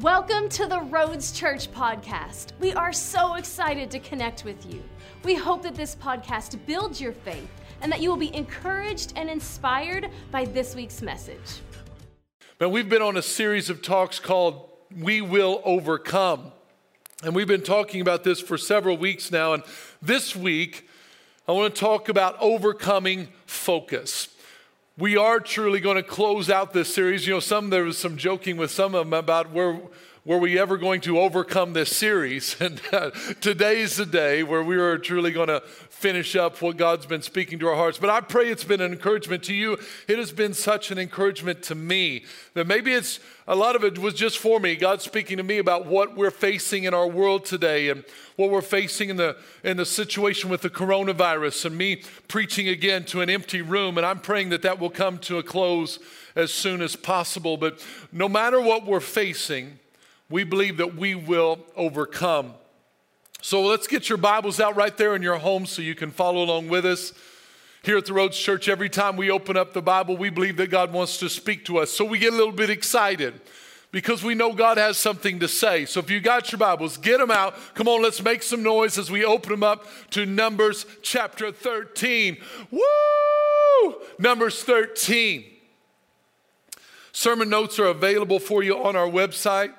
Welcome to the Roads Church podcast. We are so excited to connect with you. We hope that this podcast builds your faith and that you will be encouraged and inspired by this week's message. But we've been on a series of talks called We Will Overcome. And we've been talking about this for several weeks now. And this week, I want to talk about overcoming focus we are truly going to close out this series. You know, some there was some joking with some of them about where were we ever going to overcome this series? And uh, today's the day where we are truly going to finish up what God's been speaking to our hearts. But I pray it's been an encouragement to you. It has been such an encouragement to me that maybe it's a lot of it was just for me. God speaking to me about what we're facing in our world today and what we're facing in the in the situation with the coronavirus and me preaching again to an empty room and I'm praying that that will come to a close as soon as possible. But no matter what we're facing, we believe that we will overcome. So let's get your Bibles out right there in your home so you can follow along with us. Here at the Roads Church, every time we open up the Bible, we believe that God wants to speak to us. So we get a little bit excited because we know God has something to say. So if you got your Bibles, get them out. Come on, let's make some noise as we open them up to Numbers chapter 13. Woo! Numbers 13. Sermon notes are available for you on our website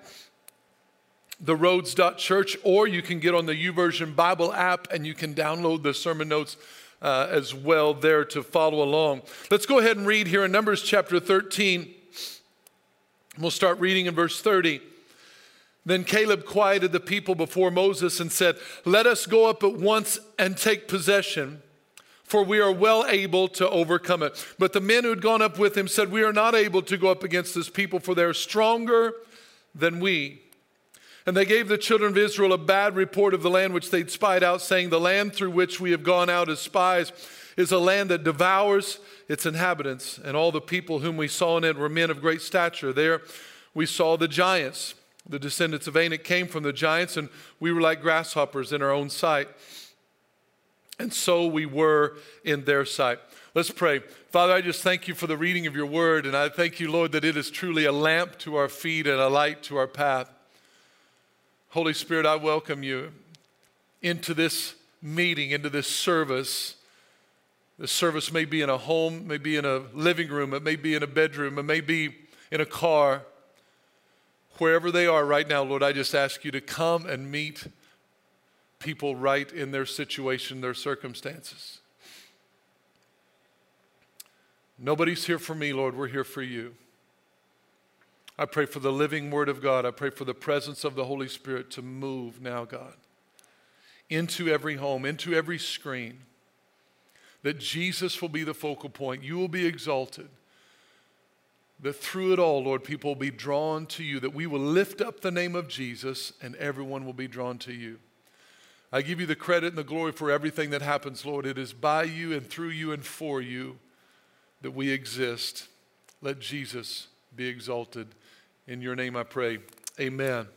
theroads.church, or you can get on the YouVersion Bible app and you can download the sermon notes uh, as well there to follow along. Let's go ahead and read here in Numbers chapter 13. We'll start reading in verse 30. Then Caleb quieted the people before Moses and said, Let us go up at once and take possession, for we are well able to overcome it. But the men who had gone up with him said, We are not able to go up against this people, for they are stronger than we. And they gave the children of Israel a bad report of the land which they'd spied out, saying, The land through which we have gone out as spies is a land that devours its inhabitants. And all the people whom we saw in it were men of great stature. There we saw the giants. The descendants of Anak came from the giants, and we were like grasshoppers in our own sight. And so we were in their sight. Let's pray. Father, I just thank you for the reading of your word, and I thank you, Lord, that it is truly a lamp to our feet and a light to our path. Holy Spirit, I welcome you into this meeting, into this service. The service may be in a home, may be in a living room, it may be in a bedroom, it may be in a car. Wherever they are right now, Lord, I just ask you to come and meet people right in their situation, their circumstances. Nobody's here for me, Lord, we're here for you. I pray for the living Word of God. I pray for the presence of the Holy Spirit to move now, God, into every home, into every screen. That Jesus will be the focal point. You will be exalted. That through it all, Lord, people will be drawn to you. That we will lift up the name of Jesus and everyone will be drawn to you. I give you the credit and the glory for everything that happens, Lord. It is by you and through you and for you that we exist. Let Jesus be exalted. In your name I pray. Amen.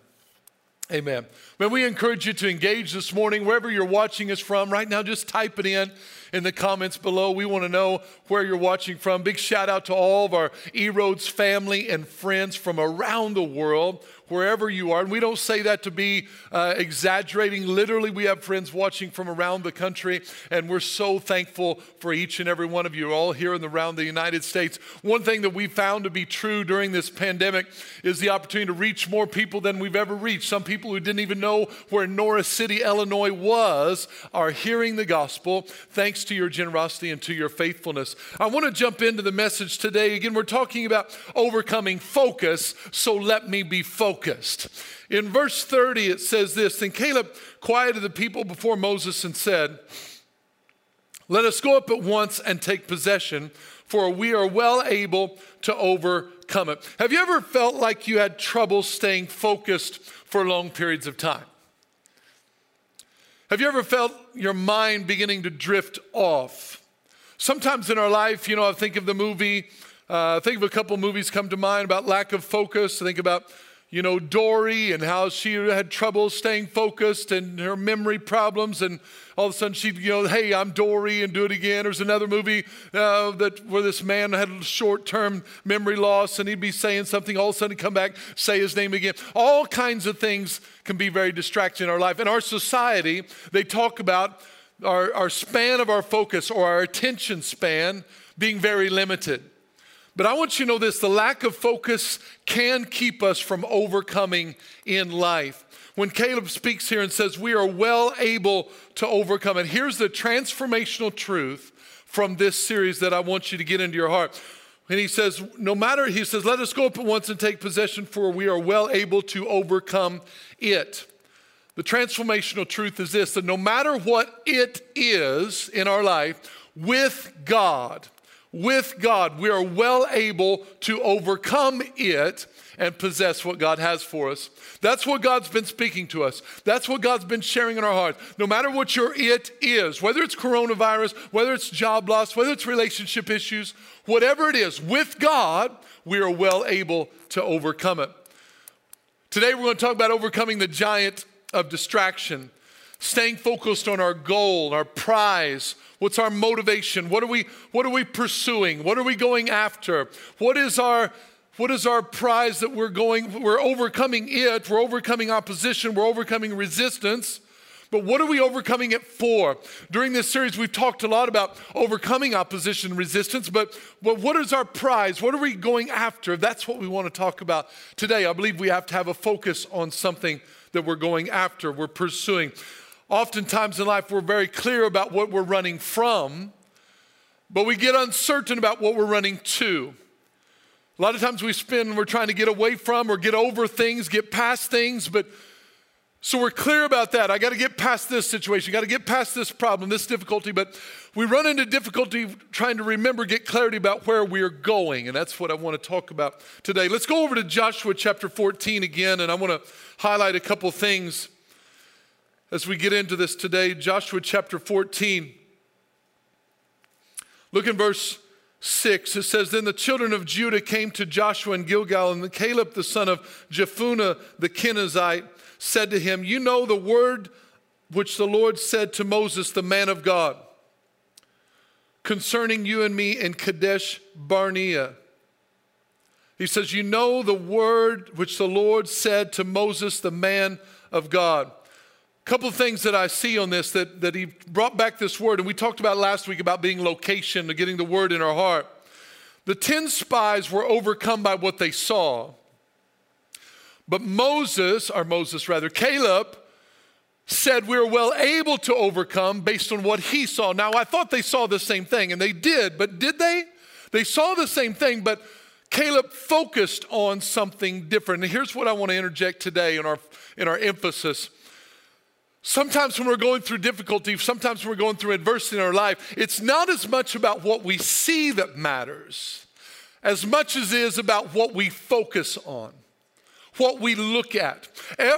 Amen. May we encourage you to engage this morning, wherever you're watching us from. Right now, just type it in in the comments below. We want to know where you're watching from. Big shout out to all of our E Roads family and friends from around the world wherever you are. And we don't say that to be uh, exaggerating. Literally, we have friends watching from around the country, and we're so thankful for each and every one of you, all here the around the United States. One thing that we found to be true during this pandemic is the opportunity to reach more people than we've ever reached. Some people who didn't even know where Norris City, Illinois was are hearing the gospel thanks to your generosity and to your faithfulness. I want to jump into the message today. Again, we're talking about overcoming focus, so let me be focused focused. In verse 30, it says this Then Caleb quieted the people before Moses and said, Let us go up at once and take possession, for we are well able to overcome it. Have you ever felt like you had trouble staying focused for long periods of time? Have you ever felt your mind beginning to drift off? Sometimes in our life, you know, I think of the movie, uh, think of a couple movies come to mind about lack of focus. I think about you know, Dory and how she had trouble staying focused and her memory problems. And all of a sudden she'd, you know, hey, I'm Dory and do it again. There's another movie uh, that where this man had short term memory loss and he'd be saying something, all of a sudden come back, say his name again. All kinds of things can be very distracting in our life. In our society, they talk about our, our span of our focus or our attention span being very limited. But I want you to know this the lack of focus can keep us from overcoming in life. When Caleb speaks here and says, We are well able to overcome, and here's the transformational truth from this series that I want you to get into your heart. And he says, No matter, he says, Let us go up at once and take possession, for we are well able to overcome it. The transformational truth is this that no matter what it is in our life, with God, with God, we are well able to overcome it and possess what God has for us. That's what God's been speaking to us. That's what God's been sharing in our hearts. No matter what your it is, whether it's coronavirus, whether it's job loss, whether it's relationship issues, whatever it is, with God, we are well able to overcome it. Today, we're going to talk about overcoming the giant of distraction, staying focused on our goal, our prize, What's our motivation? What are we, what are we pursuing? What are we going after? What is our what is our prize that we're going we're overcoming it? We're overcoming opposition. We're overcoming resistance. But what are we overcoming it for? During this series we've talked a lot about overcoming opposition resistance but, but what is our prize? What are we going after? That's what we want to talk about today. I believe we have to have a focus on something that we're going after we're pursuing Oftentimes in life, we're very clear about what we're running from, but we get uncertain about what we're running to. A lot of times we spend, we're trying to get away from or get over things, get past things, but so we're clear about that. I got to get past this situation, got to get past this problem, this difficulty, but we run into difficulty trying to remember, get clarity about where we're going, and that's what I want to talk about today. Let's go over to Joshua chapter 14 again, and I want to highlight a couple things as we get into this today, Joshua chapter 14. Look in verse 6. It says, Then the children of Judah came to Joshua in Gilgal, and Caleb, the son of Jephunneh the Kenizzite, said to him, You know the word which the Lord said to Moses, the man of God, concerning you and me in Kadesh Barnea. He says, You know the word which the Lord said to Moses, the man of God couple of things that I see on this that, that he brought back this word, and we talked about last week about being location, getting the word in our heart. The 10 spies were overcome by what they saw. But Moses, or Moses rather, Caleb, said we are well able to overcome based on what he saw. Now, I thought they saw the same thing, and they did, but did they? They saw the same thing, but Caleb focused on something different. And here's what I want to interject today in our, in our emphasis. Sometimes when we're going through difficulty, sometimes when we're going through adversity in our life, it's not as much about what we see that matters as much as it is about what we focus on what we look at.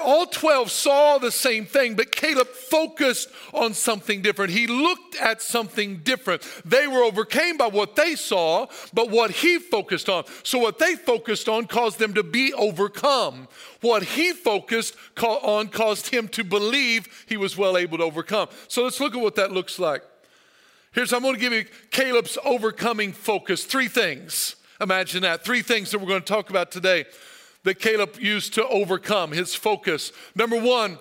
All 12 saw the same thing, but Caleb focused on something different. He looked at something different. They were overcame by what they saw, but what he focused on. So, what they focused on caused them to be overcome. What he focused on caused him to believe he was well able to overcome. So, let's look at what that looks like. Here's, I'm going to give you Caleb's overcoming focus. Three things. Imagine that. Three things that we're going to talk about today that Caleb used to overcome his focus. Number one,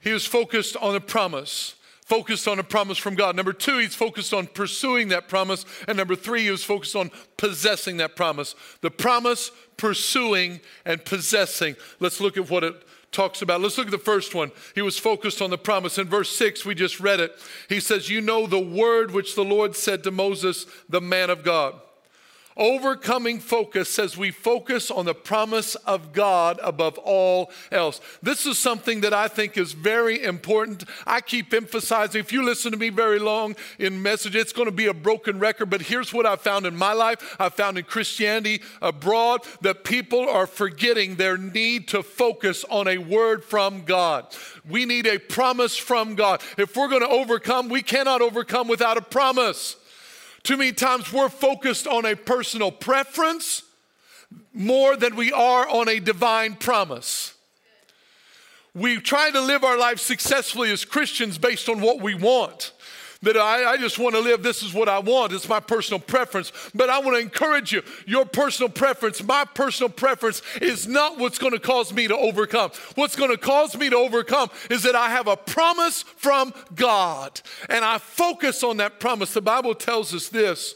he was focused on a promise, focused on a promise from God. Number two, he's focused on pursuing that promise. And number three, he was focused on possessing that promise. The promise, pursuing, and possessing. Let's look at what it talks about. Let's look at the first one. He was focused on the promise. In verse 6, we just read it. He says, You know the word which the Lord said to Moses, the man of God. Overcoming focus says we focus on the promise of God above all else. This is something that I think is very important. I keep emphasizing, if you listen to me very long in message, it's going to be a broken record. But here's what I found in my life I found in Christianity abroad that people are forgetting their need to focus on a word from God. We need a promise from God. If we're going to overcome, we cannot overcome without a promise. Too many times we're focused on a personal preference more than we are on a divine promise. We try to live our lives successfully as Christians based on what we want that I, I just want to live, this is what I want, it's my personal preference. But I want to encourage you your personal preference, my personal preference is not what's going to cause me to overcome. What's going to cause me to overcome is that I have a promise from God and I focus on that promise. The Bible tells us this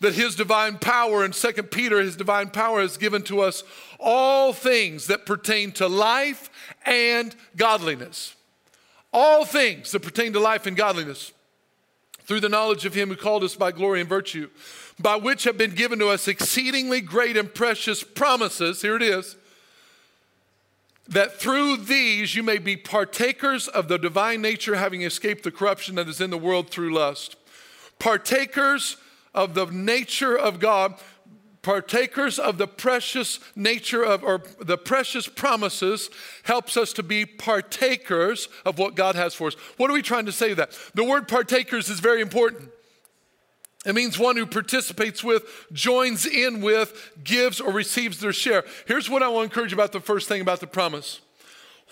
that his divine power in 2 Peter, his divine power has given to us all things that pertain to life and godliness. All things that pertain to life and godliness through the knowledge of him who called us by glory and virtue, by which have been given to us exceedingly great and precious promises. Here it is that through these you may be partakers of the divine nature, having escaped the corruption that is in the world through lust. Partakers of the nature of God, partakers of the precious nature of, or the precious promises, helps us to be partakers of what God has for us. What are we trying to say that? The word partakers is very important. It means one who participates with, joins in with, gives, or receives their share. Here's what I want to encourage you about the first thing about the promise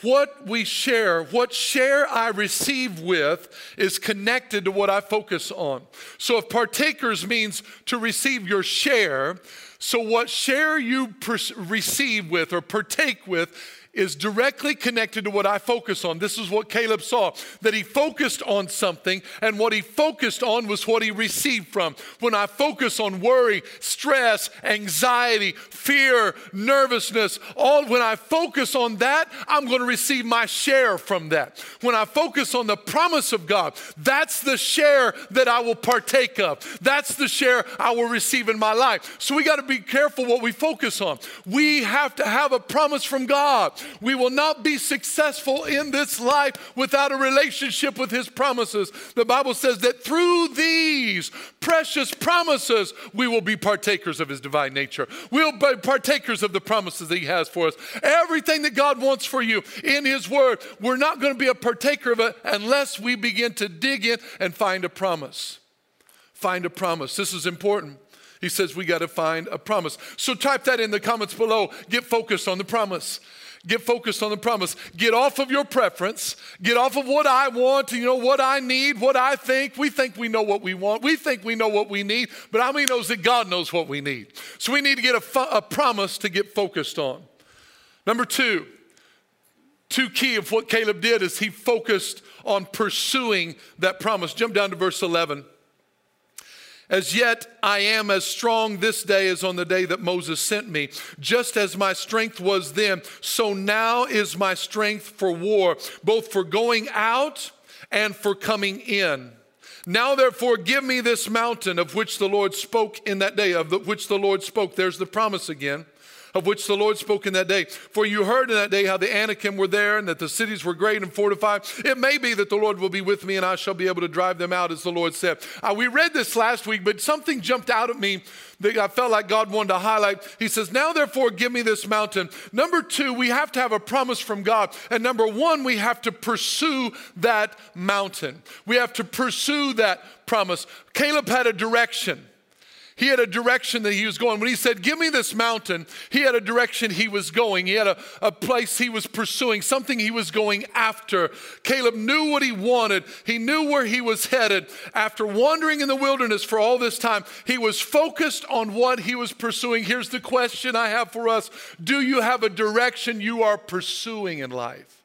what we share, what share I receive with, is connected to what I focus on. So if partakers means to receive your share, so what share you per- receive with or partake with is directly connected to what I focus on. This is what Caleb saw that he focused on something, and what he focused on was what he received from. When I focus on worry, stress, anxiety, fear, nervousness, all when I focus on that, I'm going to receive my share from that. When I focus on the promise of God, that's the share that I will partake of. That's the share I will receive in my life. So we got to be careful what we focus on. We have to have a promise from God. We will not be successful in this life without a relationship with His promises. The Bible says that through these precious promises, we will be partakers of His divine nature. We'll be partakers of the promises that He has for us. Everything that God wants for you in His Word, we're not going to be a partaker of it unless we begin to dig in and find a promise. Find a promise. This is important. He says we got to find a promise. So type that in the comments below. Get focused on the promise. Get focused on the promise. Get off of your preference. Get off of what I want, you know, what I need, what I think. We think we know what we want. We think we know what we need, but how many knows that God knows what we need? So we need to get a, a promise to get focused on. Number two, two key of what Caleb did is he focused on pursuing that promise. Jump down to verse 11. As yet I am as strong this day as on the day that Moses sent me. Just as my strength was then, so now is my strength for war, both for going out and for coming in. Now, therefore, give me this mountain of which the Lord spoke in that day, of the, which the Lord spoke. There's the promise again of which the Lord spoke in that day. For you heard in that day how the Anakim were there and that the cities were great and fortified. It may be that the Lord will be with me and I shall be able to drive them out, as the Lord said. Uh, we read this last week, but something jumped out at me that I felt like God wanted to highlight. He says, Now therefore, give me this mountain. Number two, we have to have a promise from God. And number one, we have to pursue that mountain. We have to pursue that promise. Caleb had a direction. He had a direction that he was going. When he said, Give me this mountain, he had a direction he was going. He had a, a place he was pursuing, something he was going after. Caleb knew what he wanted, he knew where he was headed. After wandering in the wilderness for all this time, he was focused on what he was pursuing. Here's the question I have for us Do you have a direction you are pursuing in life?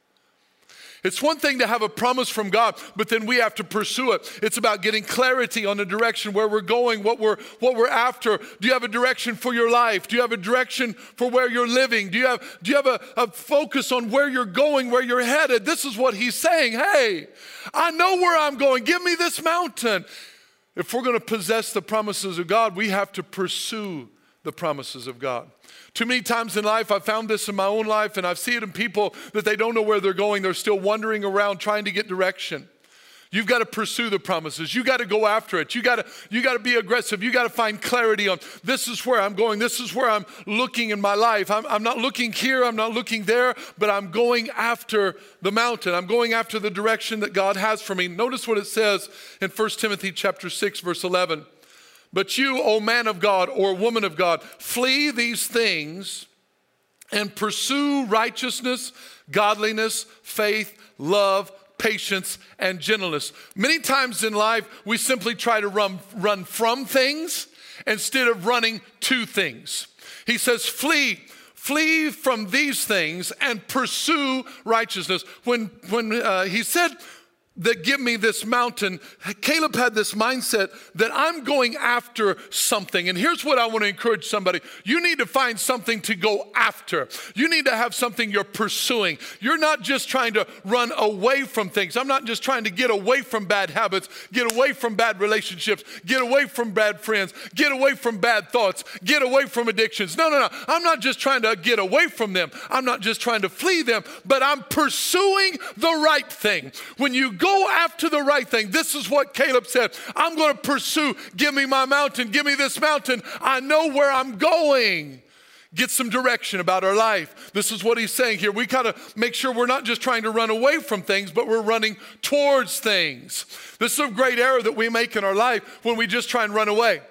It's one thing to have a promise from God, but then we have to pursue it. It's about getting clarity on the direction where we're going, what we're what we're after. Do you have a direction for your life? Do you have a direction for where you're living? Do you have do you have a, a focus on where you're going, where you're headed? This is what he's saying. Hey, I know where I'm going. Give me this mountain. If we're going to possess the promises of God, we have to pursue the promises of God. Too many times in life, I've found this in my own life, and I've seen it in people that they don't know where they're going. They're still wandering around trying to get direction. You've got to pursue the promises. You got to go after it. You got to you got to be aggressive. You got to find clarity on this is where I'm going. This is where I'm looking in my life. I'm, I'm not looking here. I'm not looking there, but I'm going after the mountain. I'm going after the direction that God has for me. Notice what it says in 1 Timothy chapter 6 verse 11. But you, O man of God or woman of God, flee these things and pursue righteousness, godliness, faith, love, patience, and gentleness. Many times in life, we simply try to run, run from things instead of running to things. He says, flee. Flee from these things and pursue righteousness. When, when uh, he said, that give me this mountain, Caleb had this mindset that I'm going after something. And here's what I want to encourage somebody you need to find something to go after. You need to have something you're pursuing. You're not just trying to run away from things. I'm not just trying to get away from bad habits, get away from bad relationships, get away from bad friends, get away from bad thoughts, get away from addictions. No, no, no. I'm not just trying to get away from them. I'm not just trying to flee them, but I'm pursuing the right thing. When you Go after the right thing. This is what Caleb said I'm going to pursue. Give me my mountain. Give me this mountain. I know where I'm going get some direction about our life. This is what he's saying here. We got to make sure we're not just trying to run away from things, but we're running towards things. This is a great error that we make in our life when we just try and run away.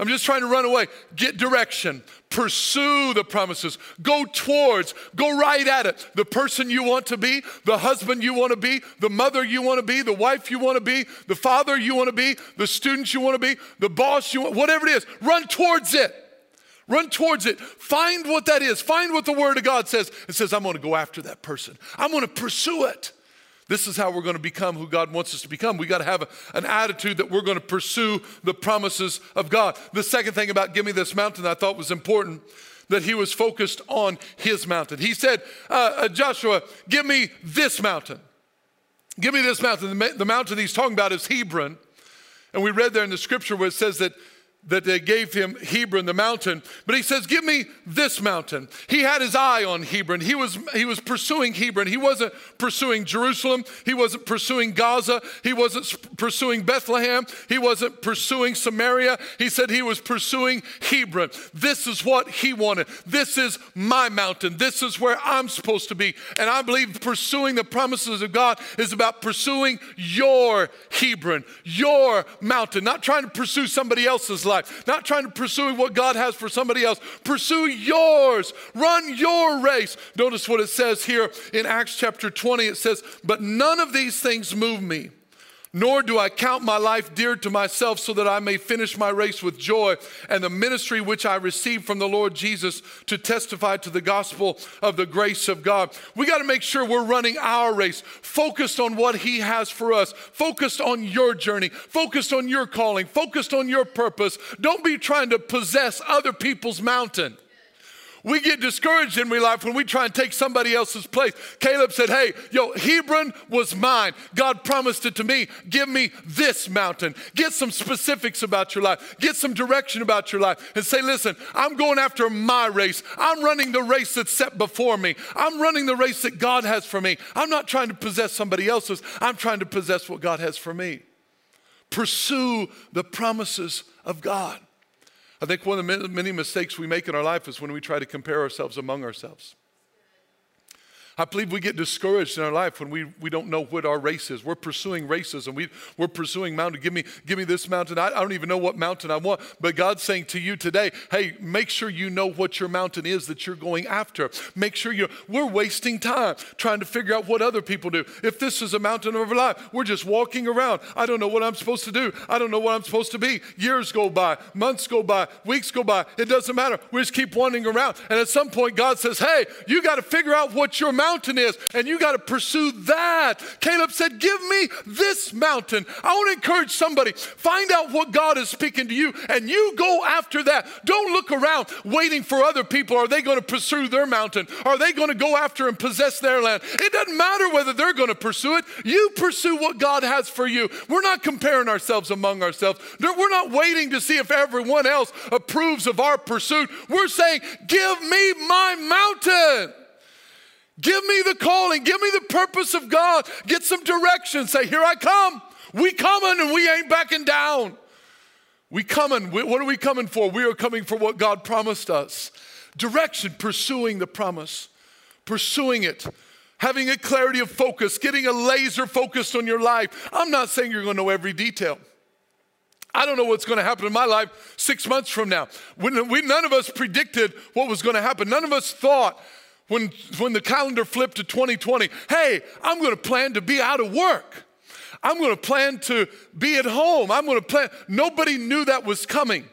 I'm just trying to run away. Get direction. Pursue the promises. Go towards, go right at it. The person you want to be, the husband you want to be, the mother you want to be, the wife you want to be, the father you want to be, the student you want to be, the boss you want, whatever it is. Run towards it. Run towards it. Find what that is. Find what the Word of God says. It says, I'm going to go after that person. I'm going to pursue it. This is how we're going to become who God wants us to become. We got to have a, an attitude that we're going to pursue the promises of God. The second thing about give me this mountain I thought was important that he was focused on his mountain. He said, uh, uh, Joshua, give me this mountain. Give me this mountain. The, the mountain he's talking about is Hebron. And we read there in the scripture where it says that that they gave him Hebron, the mountain. But he says, Give me this mountain. He had his eye on Hebron. He was, he was pursuing Hebron. He wasn't pursuing Jerusalem. He wasn't pursuing Gaza. He wasn't pursuing Bethlehem. He wasn't pursuing Samaria. He said he was pursuing Hebron. This is what he wanted. This is my mountain. This is where I'm supposed to be. And I believe pursuing the promises of God is about pursuing your Hebron, your mountain, not trying to pursue somebody else's life, not trying to pursue what God has for somebody else. Pursue yours, run your race. Notice what it says here in Acts chapter 20. It says, But none of these things move me nor do I count my life dear to myself so that I may finish my race with joy and the ministry which I received from the Lord Jesus to testify to the gospel of the grace of God. We got to make sure we're running our race, focused on what He has for us, focused on your journey, focused on your calling, focused on your purpose. Don't be trying to possess other people's mountain. We get discouraged in life when we try and take somebody else's place. Caleb said, Hey, yo, Hebron was mine. God promised it to me. Give me this mountain. Get some specifics about your life. Get some direction about your life and say, Listen, I'm going after my race. I'm running the race that's set before me. I'm running the race that God has for me. I'm not trying to possess somebody else's, I'm trying to possess what God has for me. Pursue the promises of God. I think one of the many mistakes we make in our life is when we try to compare ourselves among ourselves. I believe we get discouraged in our life when we, we don't know what our race is. We're pursuing races and we, we're pursuing mountain. Give me, give me this mountain. I, I don't even know what mountain I want. But God's saying to you today, hey, make sure you know what your mountain is that you're going after. Make sure you we're wasting time trying to figure out what other people do. If this is a mountain of our life, we're just walking around. I don't know what I'm supposed to do. I don't know what I'm supposed to be. Years go by, months go by, weeks go by. It doesn't matter. We just keep wandering around. And at some point, God says, hey, you got to figure out what your mountain mountain is, and you got to pursue that. Caleb said, Give me this mountain. I want to encourage somebody, find out what God is speaking to you, and you go after that. Don't look around waiting for other people. Are they going to pursue their mountain? Are they going to go after and possess their land? It doesn't matter whether they're going to pursue it. You pursue what God has for you. We're not comparing ourselves among ourselves. We're not waiting to see if everyone else approves of our pursuit. We're saying, Give me my mountain. Give me the calling, give me the purpose of God. Get some direction. Say, Here I come. We coming and we ain't backing down. We coming. What are we coming for? We are coming for what God promised us. Direction, pursuing the promise, pursuing it, having a clarity of focus, getting a laser focused on your life. I'm not saying you're going to know every detail. I don't know what's going to happen in my life six months from now. When we, none of us predicted what was going to happen. None of us thought when, when the calendar flipped to 2020, hey, I'm going to plan to be out of work. I'm going to plan to be at home. I'm going to plan. Nobody knew that was coming.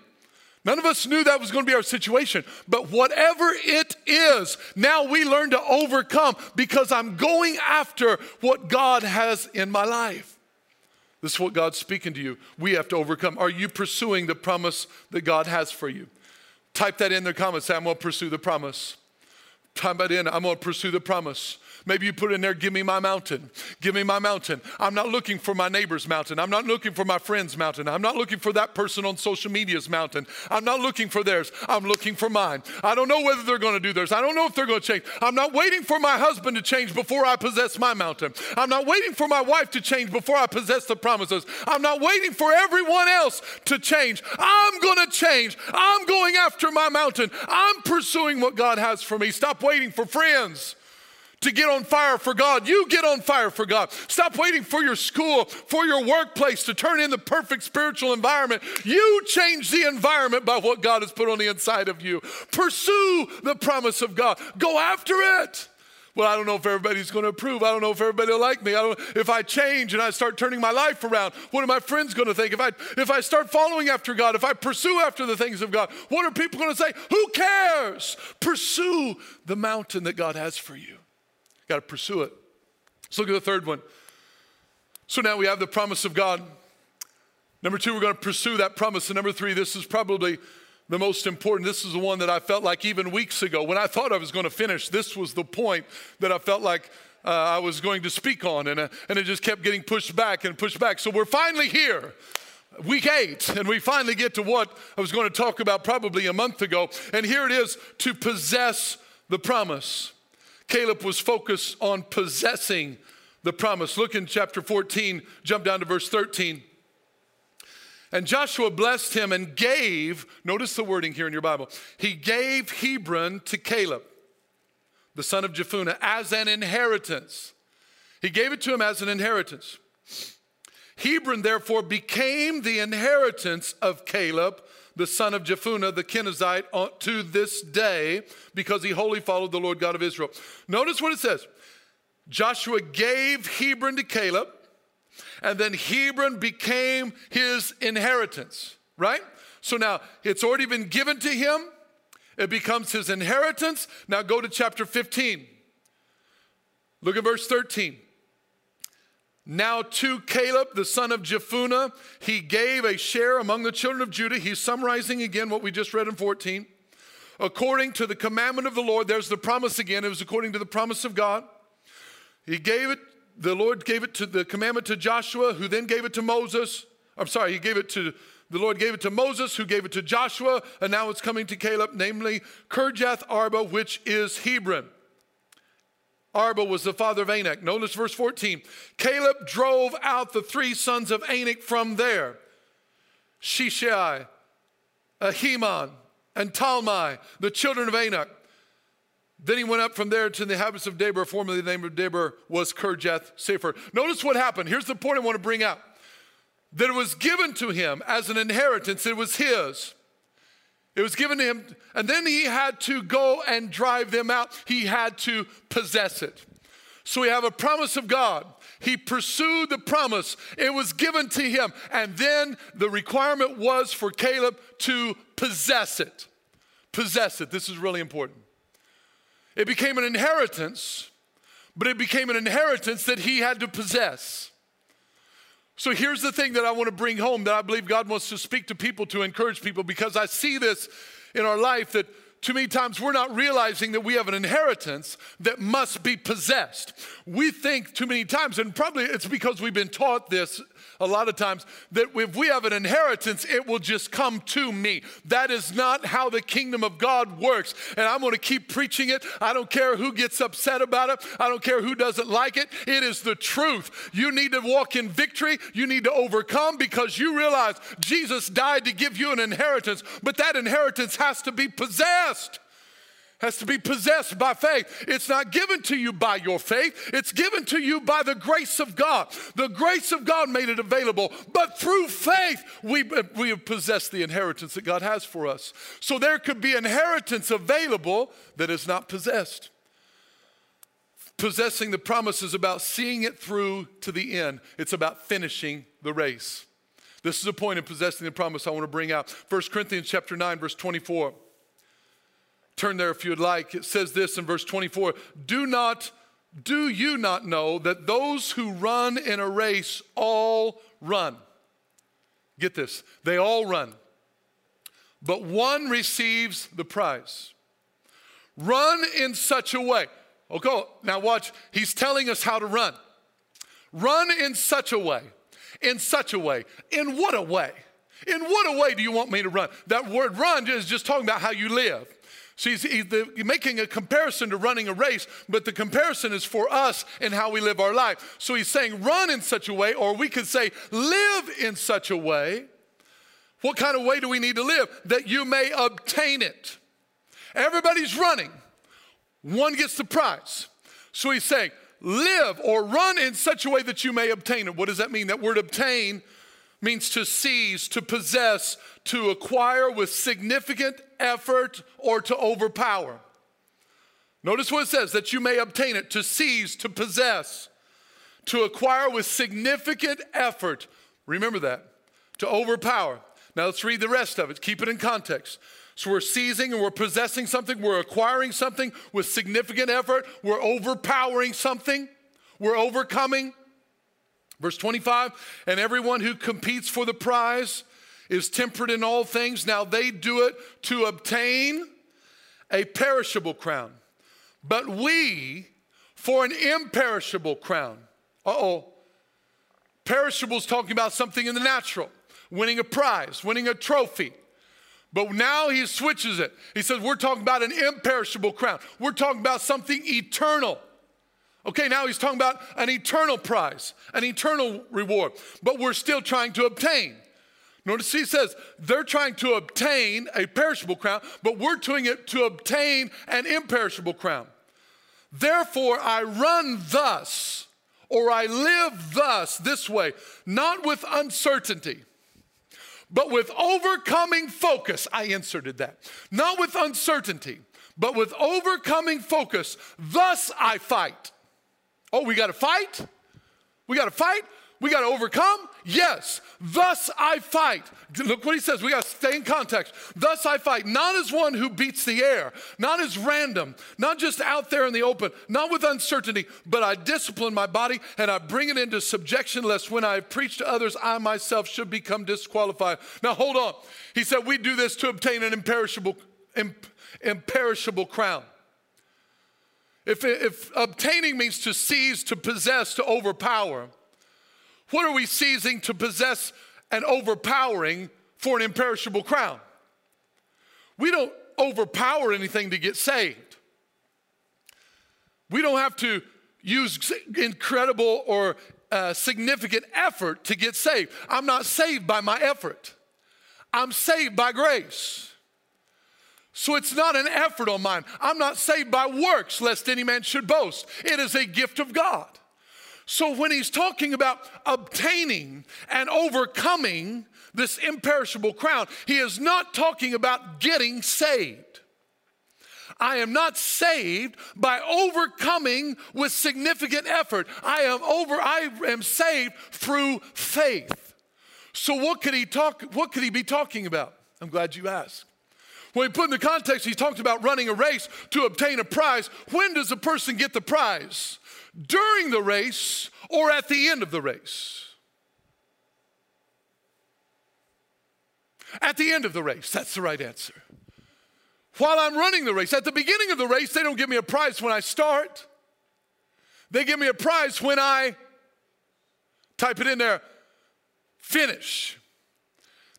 None of us knew that was going to be our situation. But whatever it is, now we learn to overcome because I'm going after what God has in my life. This is what God's speaking to you. We have to overcome. Are you pursuing the promise that God has for you? Type that in the comments. Say, I'm going to pursue the promise. Type that in. I'm going to pursue the promise. Maybe you put in there, give me my mountain. Give me my mountain. I'm not looking for my neighbor's mountain. I'm not looking for my friend's mountain. I'm not looking for that person on social media's mountain. I'm not looking for theirs. I'm looking for mine. I don't know whether they're going to do theirs. I don't know if they're going to change. I'm not waiting for my husband to change before I possess my mountain. I'm not waiting for my wife to change before I possess the promises. I'm not waiting for everyone else to change. I'm going to change. I'm going after my mountain. I'm pursuing what God has for me. Stop waiting for friends to get on fire for God. You get on fire for God. Stop waiting for your school, for your workplace to turn in the perfect spiritual environment. You change the environment by what God has put on the inside of you. Pursue the promise of God. Go after it. Well, I don't know if everybody's going to approve. I don't know if everybody will like me. I don't if I change and I start turning my life around, what are my friends going to think? If I if I start following after God, if I pursue after the things of God, what are people going to say? Who cares? Pursue the mountain that God has for you. Got to pursue it. Let's look at the third one. So now we have the promise of God. Number two, we're going to pursue that promise. And number three, this is probably the most important. This is the one that I felt like even weeks ago, when I thought I was going to finish, this was the point that I felt like uh, I was going to speak on. And, uh, and it just kept getting pushed back and pushed back. So we're finally here week eight, and we finally get to what I was going to talk about probably a month ago. And here it is to possess the promise. Caleb was focused on possessing the promise. Look in chapter 14, jump down to verse 13. And Joshua blessed him and gave, notice the wording here in your Bible, he gave Hebron to Caleb, the son of Jephunneh, as an inheritance. He gave it to him as an inheritance. Hebron therefore became the inheritance of Caleb the son of Jephunneh, the Kenizzite, uh, to this day because he wholly followed the Lord God of Israel. Notice what it says Joshua gave Hebron to Caleb, and then Hebron became his inheritance, right? So now it's already been given to him, it becomes his inheritance. Now go to chapter 15. Look at verse 13. Now to Caleb, the son of Jephunneh, he gave a share among the children of Judah. He's summarizing again what we just read in 14. According to the commandment of the Lord, there's the promise again. It was according to the promise of God. He gave it, the Lord gave it to the commandment to Joshua, who then gave it to Moses. I'm sorry, he gave it to, the Lord gave it to Moses, who gave it to Joshua, and now it's coming to Caleb, namely Kirjath Arba, which is Hebron. Arba was the father of Anak. Notice verse 14. Caleb drove out the three sons of Anak from there Sheshai, Ahiman, and Talmai, the children of Anak. Then he went up from there to the inhabitants of Debir. Formerly, the name of Debir was Kirjath Sepher. Notice what happened. Here's the point I want to bring out that it was given to him as an inheritance, it was his. It was given to him, and then he had to go and drive them out. He had to possess it. So we have a promise of God. He pursued the promise, it was given to him. And then the requirement was for Caleb to possess it. Possess it. This is really important. It became an inheritance, but it became an inheritance that he had to possess. So here's the thing that I want to bring home that I believe God wants to speak to people to encourage people because I see this in our life that too many times we're not realizing that we have an inheritance that must be possessed. We think too many times, and probably it's because we've been taught this a lot of times that if we have an inheritance, it will just come to me. That is not how the kingdom of God works. And I'm going to keep preaching it. I don't care who gets upset about it, I don't care who doesn't like it. It is the truth. You need to walk in victory, you need to overcome because you realize Jesus died to give you an inheritance, but that inheritance has to be possessed. Has to be possessed by faith. It's not given to you by your faith, it's given to you by the grace of God. The grace of God made it available, but through faith, we, we have possessed the inheritance that God has for us. So there could be inheritance available that is not possessed. Possessing the promise is about seeing it through to the end, it's about finishing the race. This is a point in possessing the promise I want to bring out. 1 Corinthians chapter 9, verse 24. Turn there if you'd like. It says this in verse 24 Do not, do you not know that those who run in a race all run? Get this, they all run, but one receives the prize. Run in such a way. Okay, now watch, he's telling us how to run. Run in such a way. In such a way. In what a way? In what a way do you want me to run? That word run is just talking about how you live. He's making a comparison to running a race, but the comparison is for us and how we live our life. So he's saying run in such a way, or we could say live in such a way. What kind of way do we need to live? That you may obtain it. Everybody's running, one gets the prize. So he's saying, live or run in such a way that you may obtain it. What does that mean? That word obtain means to seize, to possess, to acquire with significant effort, or to overpower. Notice what it says that you may obtain it, to seize, to possess, to acquire with significant effort. Remember that, to overpower. Now let's read the rest of it, keep it in context. So we're seizing and we're possessing something, we're acquiring something with significant effort, we're overpowering something, we're overcoming. Verse 25, and everyone who competes for the prize is temperate in all things. Now they do it to obtain a perishable crown, but we for an imperishable crown. Uh oh. Perishable is talking about something in the natural, winning a prize, winning a trophy. But now he switches it. He says, We're talking about an imperishable crown. We're talking about something eternal. Okay, now he's talking about an eternal prize, an eternal reward, but we're still trying to obtain. Notice he says they're trying to obtain a perishable crown, but we're doing it to obtain an imperishable crown. Therefore, I run thus, or I live thus, this way, not with uncertainty, but with overcoming focus. I inserted that. Not with uncertainty, but with overcoming focus. Thus I fight. Oh, we got to fight? We got to fight? We got to overcome? Yes. Thus I fight. Look what he says. We got to stay in context. Thus I fight, not as one who beats the air, not as random, not just out there in the open, not with uncertainty, but I discipline my body and I bring it into subjection, lest when I preach to others, I myself should become disqualified. Now hold on. He said, We do this to obtain an imperishable, imp, imperishable crown. If, if obtaining means to seize, to possess, to overpower, what are we seizing to possess and overpowering for an imperishable crown? We don't overpower anything to get saved. We don't have to use incredible or uh, significant effort to get saved. I'm not saved by my effort, I'm saved by grace. So it's not an effort on mine. I'm not saved by works, lest any man should boast. It is a gift of God. So when he's talking about obtaining and overcoming this imperishable crown, he is not talking about getting saved. I am not saved by overcoming with significant effort. I am over I am saved through faith. So what could he talk what could he be talking about? I'm glad you asked. When we put in the context, he talked about running a race to obtain a prize. When does a person get the prize? During the race or at the end of the race? At the end of the race, that's the right answer. While I'm running the race, at the beginning of the race, they don't give me a prize when I start. They give me a prize when I type it in there, finish.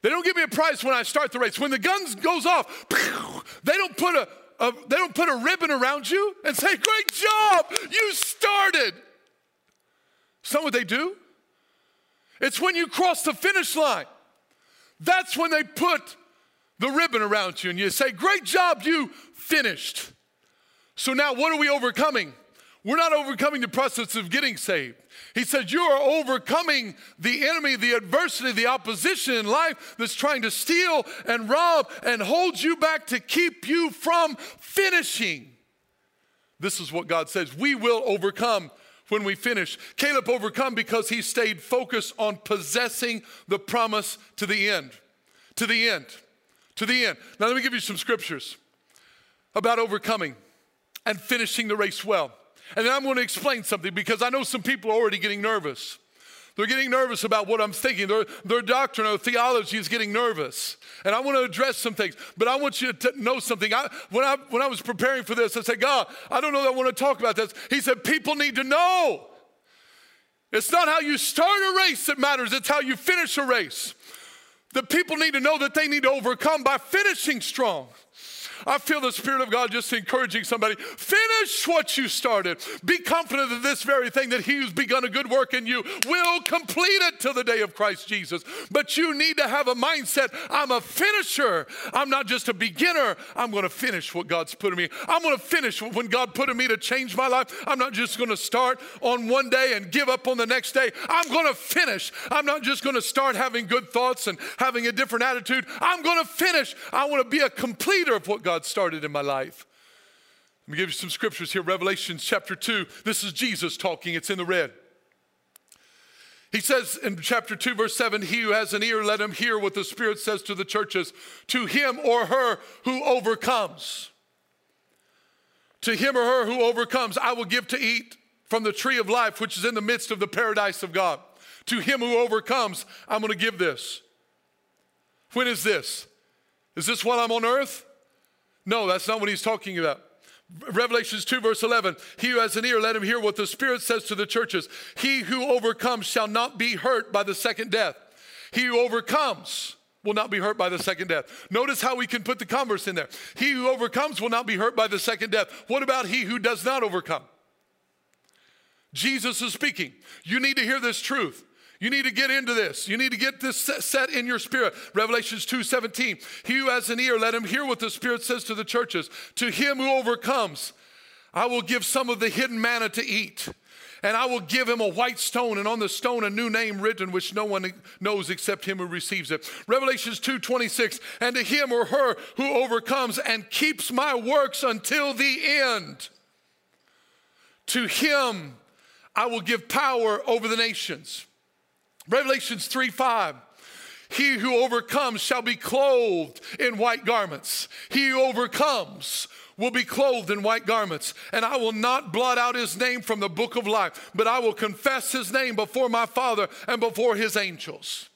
They don't give me a prize when I start the race. When the gun goes off, they don't put a, a, they don't put a ribbon around you and say, "Great job, you started." That what they do? It's when you cross the finish line. That's when they put the ribbon around you and you say, "Great job, you finished." So now, what are we overcoming? We're not overcoming the process of getting saved. He said, You are overcoming the enemy, the adversity, the opposition in life that's trying to steal and rob and hold you back to keep you from finishing. This is what God says we will overcome when we finish. Caleb overcome because he stayed focused on possessing the promise to the end. To the end. To the end. Now, let me give you some scriptures about overcoming and finishing the race well. And then I'm going to explain something because I know some people are already getting nervous. They're getting nervous about what I'm thinking. Their, their doctrine or theology is getting nervous. And I want to address some things. But I want you to know something. I, when, I, when I was preparing for this, I said, God, I don't know that I want to talk about this. He said, People need to know. It's not how you start a race that matters, it's how you finish a race. The people need to know that they need to overcome by finishing strong. I feel the Spirit of God just encouraging somebody finish what you started. Be confident of this very thing that He who's begun a good work in you will complete it till the day of Christ Jesus. But you need to have a mindset I'm a finisher. I'm not just a beginner. I'm going to finish what God's put in me. I'm going to finish when God put in me to change my life. I'm not just going to start on one day and give up on the next day. I'm going to finish. I'm not just going to start having good thoughts and having a different attitude. I'm going to finish. I want to be a completer of what God started in my life. Let me give you some scriptures here. Revelation chapter 2. This is Jesus talking, it's in the red. He says in chapter 2, verse 7 He who has an ear, let him hear what the Spirit says to the churches. To him or her who overcomes, to him or her who overcomes, I will give to eat from the tree of life, which is in the midst of the paradise of God. To him who overcomes, I'm going to give this. When is this? Is this while I'm on earth? No, that's not what he's talking about. Revelations 2, verse 11 He who has an ear, let him hear what the Spirit says to the churches. He who overcomes shall not be hurt by the second death. He who overcomes will not be hurt by the second death. Notice how we can put the converse in there. He who overcomes will not be hurt by the second death. What about he who does not overcome? Jesus is speaking. You need to hear this truth. You need to get into this. You need to get this set in your spirit. Revelations 2 17. He who has an ear, let him hear what the Spirit says to the churches. To him who overcomes, I will give some of the hidden manna to eat. And I will give him a white stone, and on the stone a new name written, which no one knows except him who receives it. Revelations 2 26. And to him or her who overcomes and keeps my works until the end, to him I will give power over the nations. Revelations 3 5. He who overcomes shall be clothed in white garments. He who overcomes will be clothed in white garments. And I will not blot out his name from the book of life, but I will confess his name before my Father and before his angels.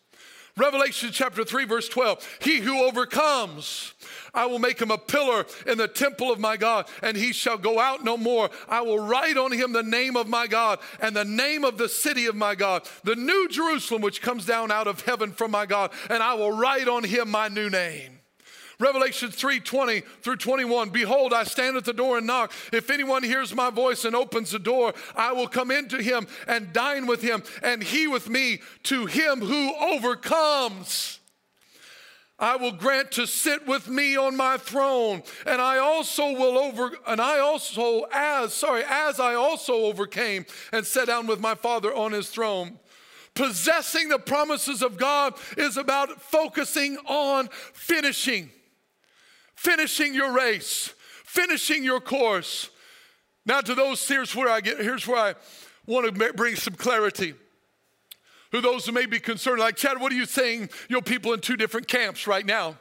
Revelation chapter 3, verse 12. He who overcomes, I will make him a pillar in the temple of my God, and he shall go out no more. I will write on him the name of my God and the name of the city of my God, the new Jerusalem which comes down out of heaven from my God, and I will write on him my new name. Revelation 3 20 through 21. Behold, I stand at the door and knock. If anyone hears my voice and opens the door, I will come into him and dine with him, and he with me. To him who overcomes, I will grant to sit with me on my throne, and I also will over, and I also, as, sorry, as I also overcame and sat down with my Father on his throne. Possessing the promises of God is about focusing on finishing finishing your race, finishing your course. Now, to those, here's where I get, here's where I want to bring some clarity. Who those who may be concerned, like, Chad, what are you saying? You know, people in two different camps right now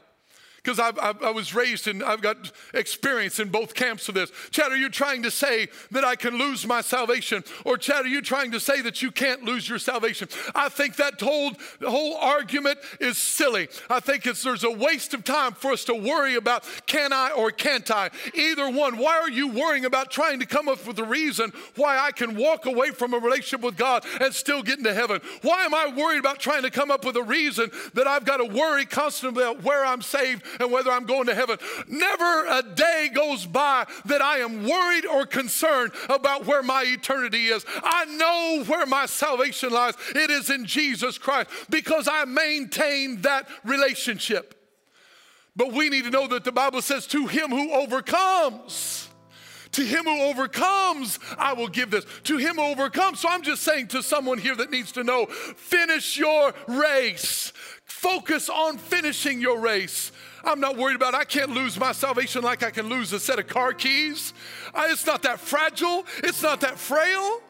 because I, I, was raised and I've got experience in both camps of this. Chad, are you trying to say that I can lose my salvation? Or, Chad, are you trying to say that you can't lose your salvation? I think that whole, whole argument is silly. I think it's, there's a waste of time for us to worry about can I or can't I? Either one. Why are you worrying about trying to come up with a reason why I can walk away from a relationship with God and still get into heaven? Why am I worried about trying to come up with a reason that I've got to worry constantly about where I'm saved and whether I'm going to heaven. Never a day goes by that I am worried or concerned about where my eternity is. I know where my salvation lies. It is in Jesus Christ because I maintain that relationship. But we need to know that the Bible says, to him who overcomes To him who overcomes, I will give this. To him who overcomes. So I'm just saying to someone here that needs to know finish your race. Focus on finishing your race. I'm not worried about I can't lose my salvation like I can lose a set of car keys. It's not that fragile, it's not that frail.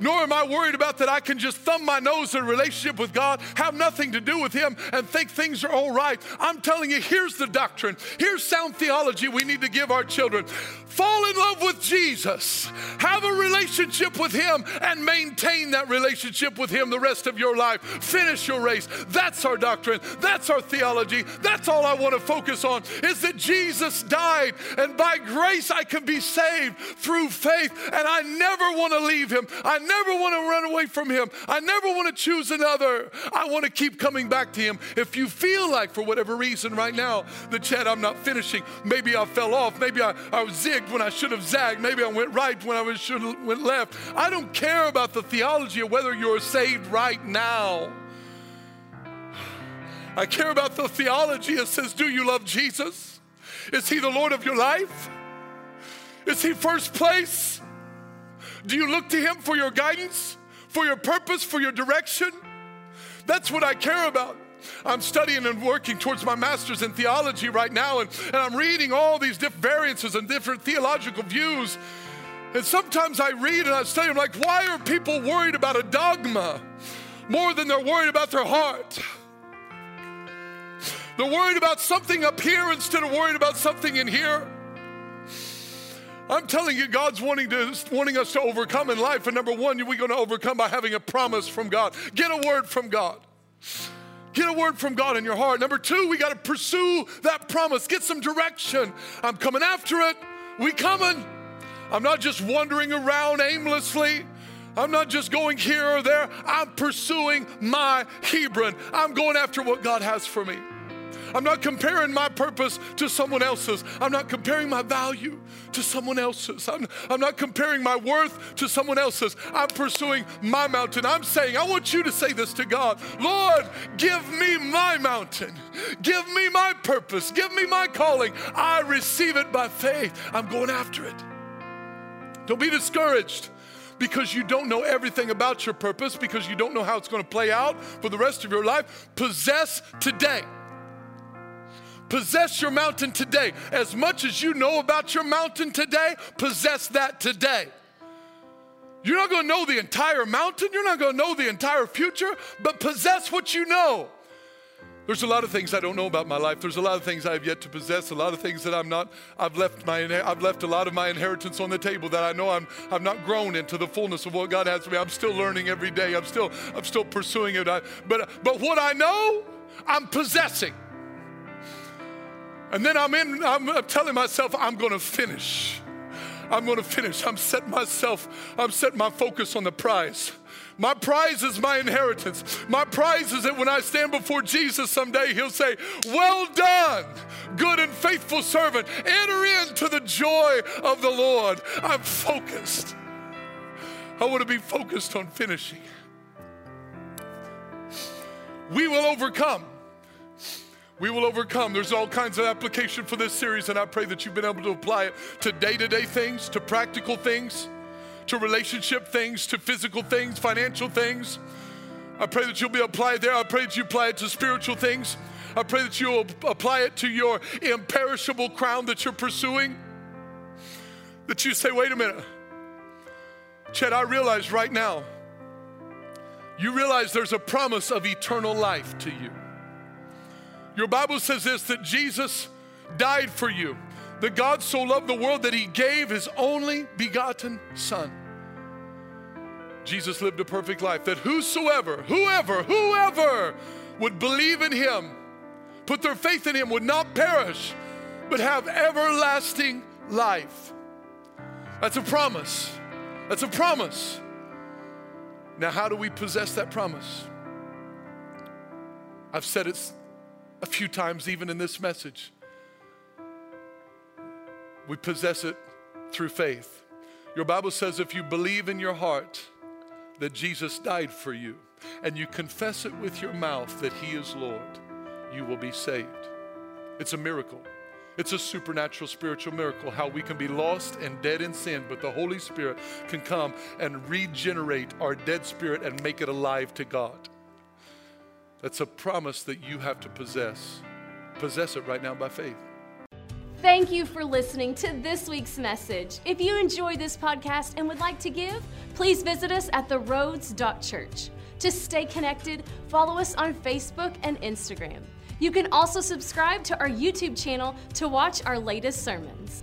Nor am I worried about that I can just thumb my nose in a relationship with God, have nothing to do with Him, and think things are all right. I'm telling you, here's the doctrine. Here's sound theology we need to give our children. Fall in love with Jesus, have a relationship with Him, and maintain that relationship with Him the rest of your life. Finish your race. That's our doctrine. That's our theology. That's all I want to focus on is that Jesus died, and by grace I can be saved through faith, and I never want to leave Him. I never want to run away from Him. I never want to choose another. I want to keep coming back to Him. If you feel like, for whatever reason, right now, the Chad I'm not finishing, maybe I fell off, maybe I, I was zigged when I should have zagged, maybe I went right when I should have went left. I don't care about the theology of whether you're saved right now. I care about the theology that says, Do you love Jesus? Is He the Lord of your life? Is He first place? Do you look to Him for your guidance, for your purpose, for your direction? That's what I care about. I'm studying and working towards my master's in theology right now, and, and I'm reading all these different variances and different theological views. And sometimes I read and I study, I'm like, why are people worried about a dogma more than they're worried about their heart? They're worried about something up here instead of worried about something in here. I'm telling you, God's wanting, to, wanting us to overcome in life. And number one, we're going to overcome by having a promise from God. Get a word from God. Get a word from God in your heart. Number two, we got to pursue that promise. Get some direction. I'm coming after it. We coming. I'm not just wandering around aimlessly. I'm not just going here or there. I'm pursuing my Hebron. I'm going after what God has for me. I'm not comparing my purpose to someone else's. I'm not comparing my value to someone else's. I'm, I'm not comparing my worth to someone else's. I'm pursuing my mountain. I'm saying, I want you to say this to God Lord, give me my mountain. Give me my purpose. Give me my calling. I receive it by faith. I'm going after it. Don't be discouraged because you don't know everything about your purpose, because you don't know how it's going to play out for the rest of your life. Possess today. Possess your mountain today. As much as you know about your mountain today, possess that today. You're not to know the entire mountain, you're not to know the entire future, but possess what you know. There's a lot of things I don't know about my life. There's a lot of things I have yet to possess. A lot of things that I'm not. I've left my. I've left a lot of my inheritance on the table that I know I'm. I've not grown into the fullness of what God has for me. I'm still learning every day. I'm still. I'm still pursuing it. I, but but what I know, I'm possessing. And then I'm in, I'm telling myself, I'm to finish. I'm to finish. I'm setting myself, I'm setting my focus on the prize. My prize is my inheritance. My prize is that when I stand before Jesus someday, He'll say, Well done, good and faithful servant. Enter into the joy of the Lord. I'm focused. I want to be focused on finishing. We will overcome we will overcome. There's all kinds of application for this series, and I pray that you've been able to apply it to day to day things, to practical things, to relationship things, to physical things, financial things. I pray that you'll be applied there. I pray that you apply it to spiritual things. I pray that you'll apply it to your imperishable crown that you're pursuing. That you say, wait a minute, Chad, I realize right now, you realize there's a promise of eternal life to you. Your Bible says this that Jesus died for you, that God so loved the world that he gave his only begotten Son. Jesus lived a perfect life, that whosoever, whoever, whoever would believe in him, put their faith in him, would not perish, but have everlasting life. That's a promise. That's a promise. Now, how do we possess that promise? I've said it a few times, even in this message. We possess it through faith. Your Bible says if you believe in your heart that Jesus died for you and you confess it with your mouth that He is Lord, you will be saved. It's a miracle. It's a supernatural spiritual miracle how we can be lost and dead in sin, but the Holy Spirit can come and regenerate our dead spirit and make it alive to God. That's a promise that you have to possess. Possess it right now by faith. Thank you for listening to this week's message. If you enjoyed this podcast and would like to give, please visit us at theroads.church. To stay connected, follow us on Facebook and Instagram. You can also subscribe to our YouTube channel to watch our latest sermons.